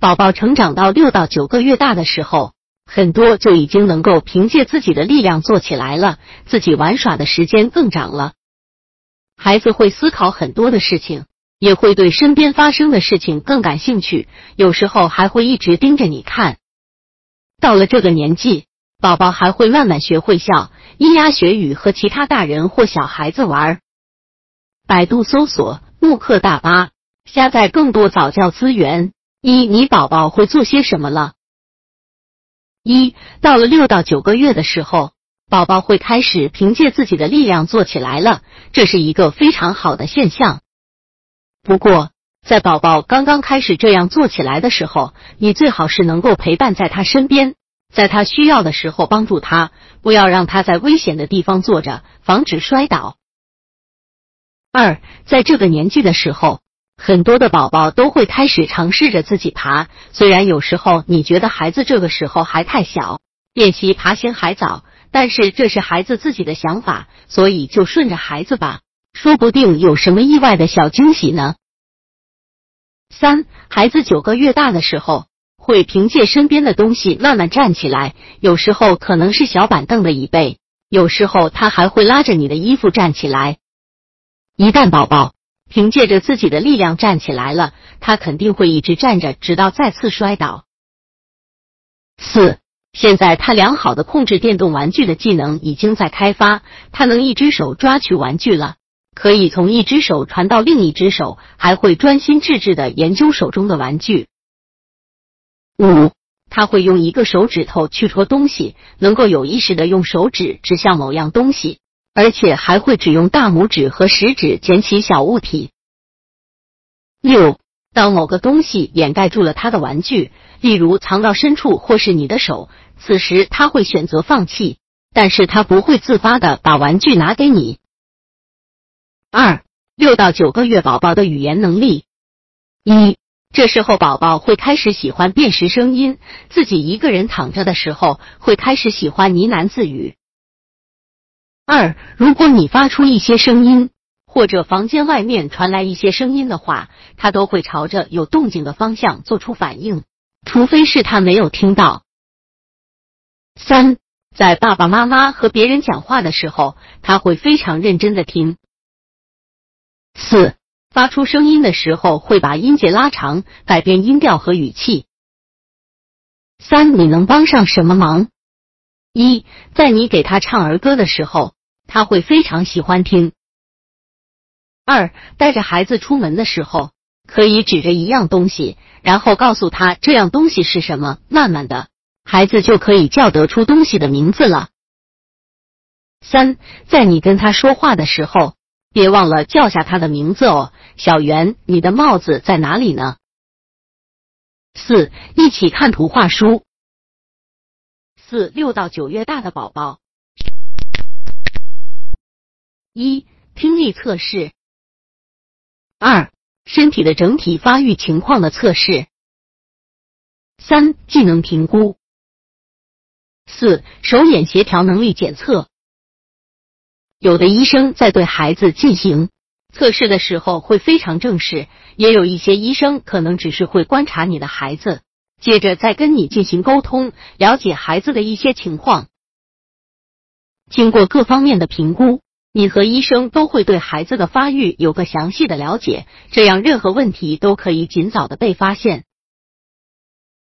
宝宝成长到六到九个月大的时候，很多就已经能够凭借自己的力量做起来了，自己玩耍的时间更长了。孩子会思考很多的事情，也会对身边发生的事情更感兴趣，有时候还会一直盯着你看。到了这个年纪，宝宝还会慢慢学会笑、咿呀学语，和其他大人或小孩子玩。百度搜索慕课大巴，下载更多早教资源。一，你宝宝会做些什么了？一，到了六到九个月的时候。宝宝会开始凭借自己的力量做起来了，这是一个非常好的现象。不过，在宝宝刚刚开始这样做起来的时候，你最好是能够陪伴在他身边，在他需要的时候帮助他，不要让他在危险的地方坐着，防止摔倒。二，在这个年纪的时候，很多的宝宝都会开始尝试着自己爬，虽然有时候你觉得孩子这个时候还太小，练习爬行还早。但是这是孩子自己的想法，所以就顺着孩子吧，说不定有什么意外的小惊喜呢。三，孩子九个月大的时候，会凭借身边的东西慢慢站起来，有时候可能是小板凳的椅背，有时候他还会拉着你的衣服站起来。一旦宝宝凭借着自己的力量站起来了，他肯定会一直站着，直到再次摔倒。四。现在他良好的控制电动玩具的技能已经在开发，他能一只手抓取玩具了，可以从一只手传到另一只手，还会专心致志的研究手中的玩具。五，他会用一个手指头去戳东西，能够有意识的用手指指向某样东西，而且还会只用大拇指和食指捡起小物体。六。当某个东西掩盖住了他的玩具，例如藏到深处或是你的手，此时他会选择放弃，但是他不会自发的把玩具拿给你。二六到九个月宝宝的语言能力，一这时候宝宝会开始喜欢辨识声音，自己一个人躺着的时候会开始喜欢呢喃自语。二如果你发出一些声音。或者房间外面传来一些声音的话，他都会朝着有动静的方向做出反应，除非是他没有听到。三，在爸爸妈妈和别人讲话的时候，他会非常认真的听。四，发出声音的时候会把音节拉长，改变音调和语气。三，你能帮上什么忙？一，在你给他唱儿歌的时候，他会非常喜欢听。二，带着孩子出门的时候，可以指着一样东西，然后告诉他这样东西是什么。慢慢的，孩子就可以叫得出东西的名字了。三，在你跟他说话的时候，别忘了叫下他的名字哦。小圆，你的帽子在哪里呢？四，一起看图画书。四六到九月大的宝宝，一听力测试。二、身体的整体发育情况的测试；三、技能评估；四、手眼协调能力检测。有的医生在对孩子进行测试的时候会非常正式，也有一些医生可能只是会观察你的孩子，接着再跟你进行沟通，了解孩子的一些情况。经过各方面的评估。你和医生都会对孩子的发育有个详细的了解，这样任何问题都可以尽早的被发现。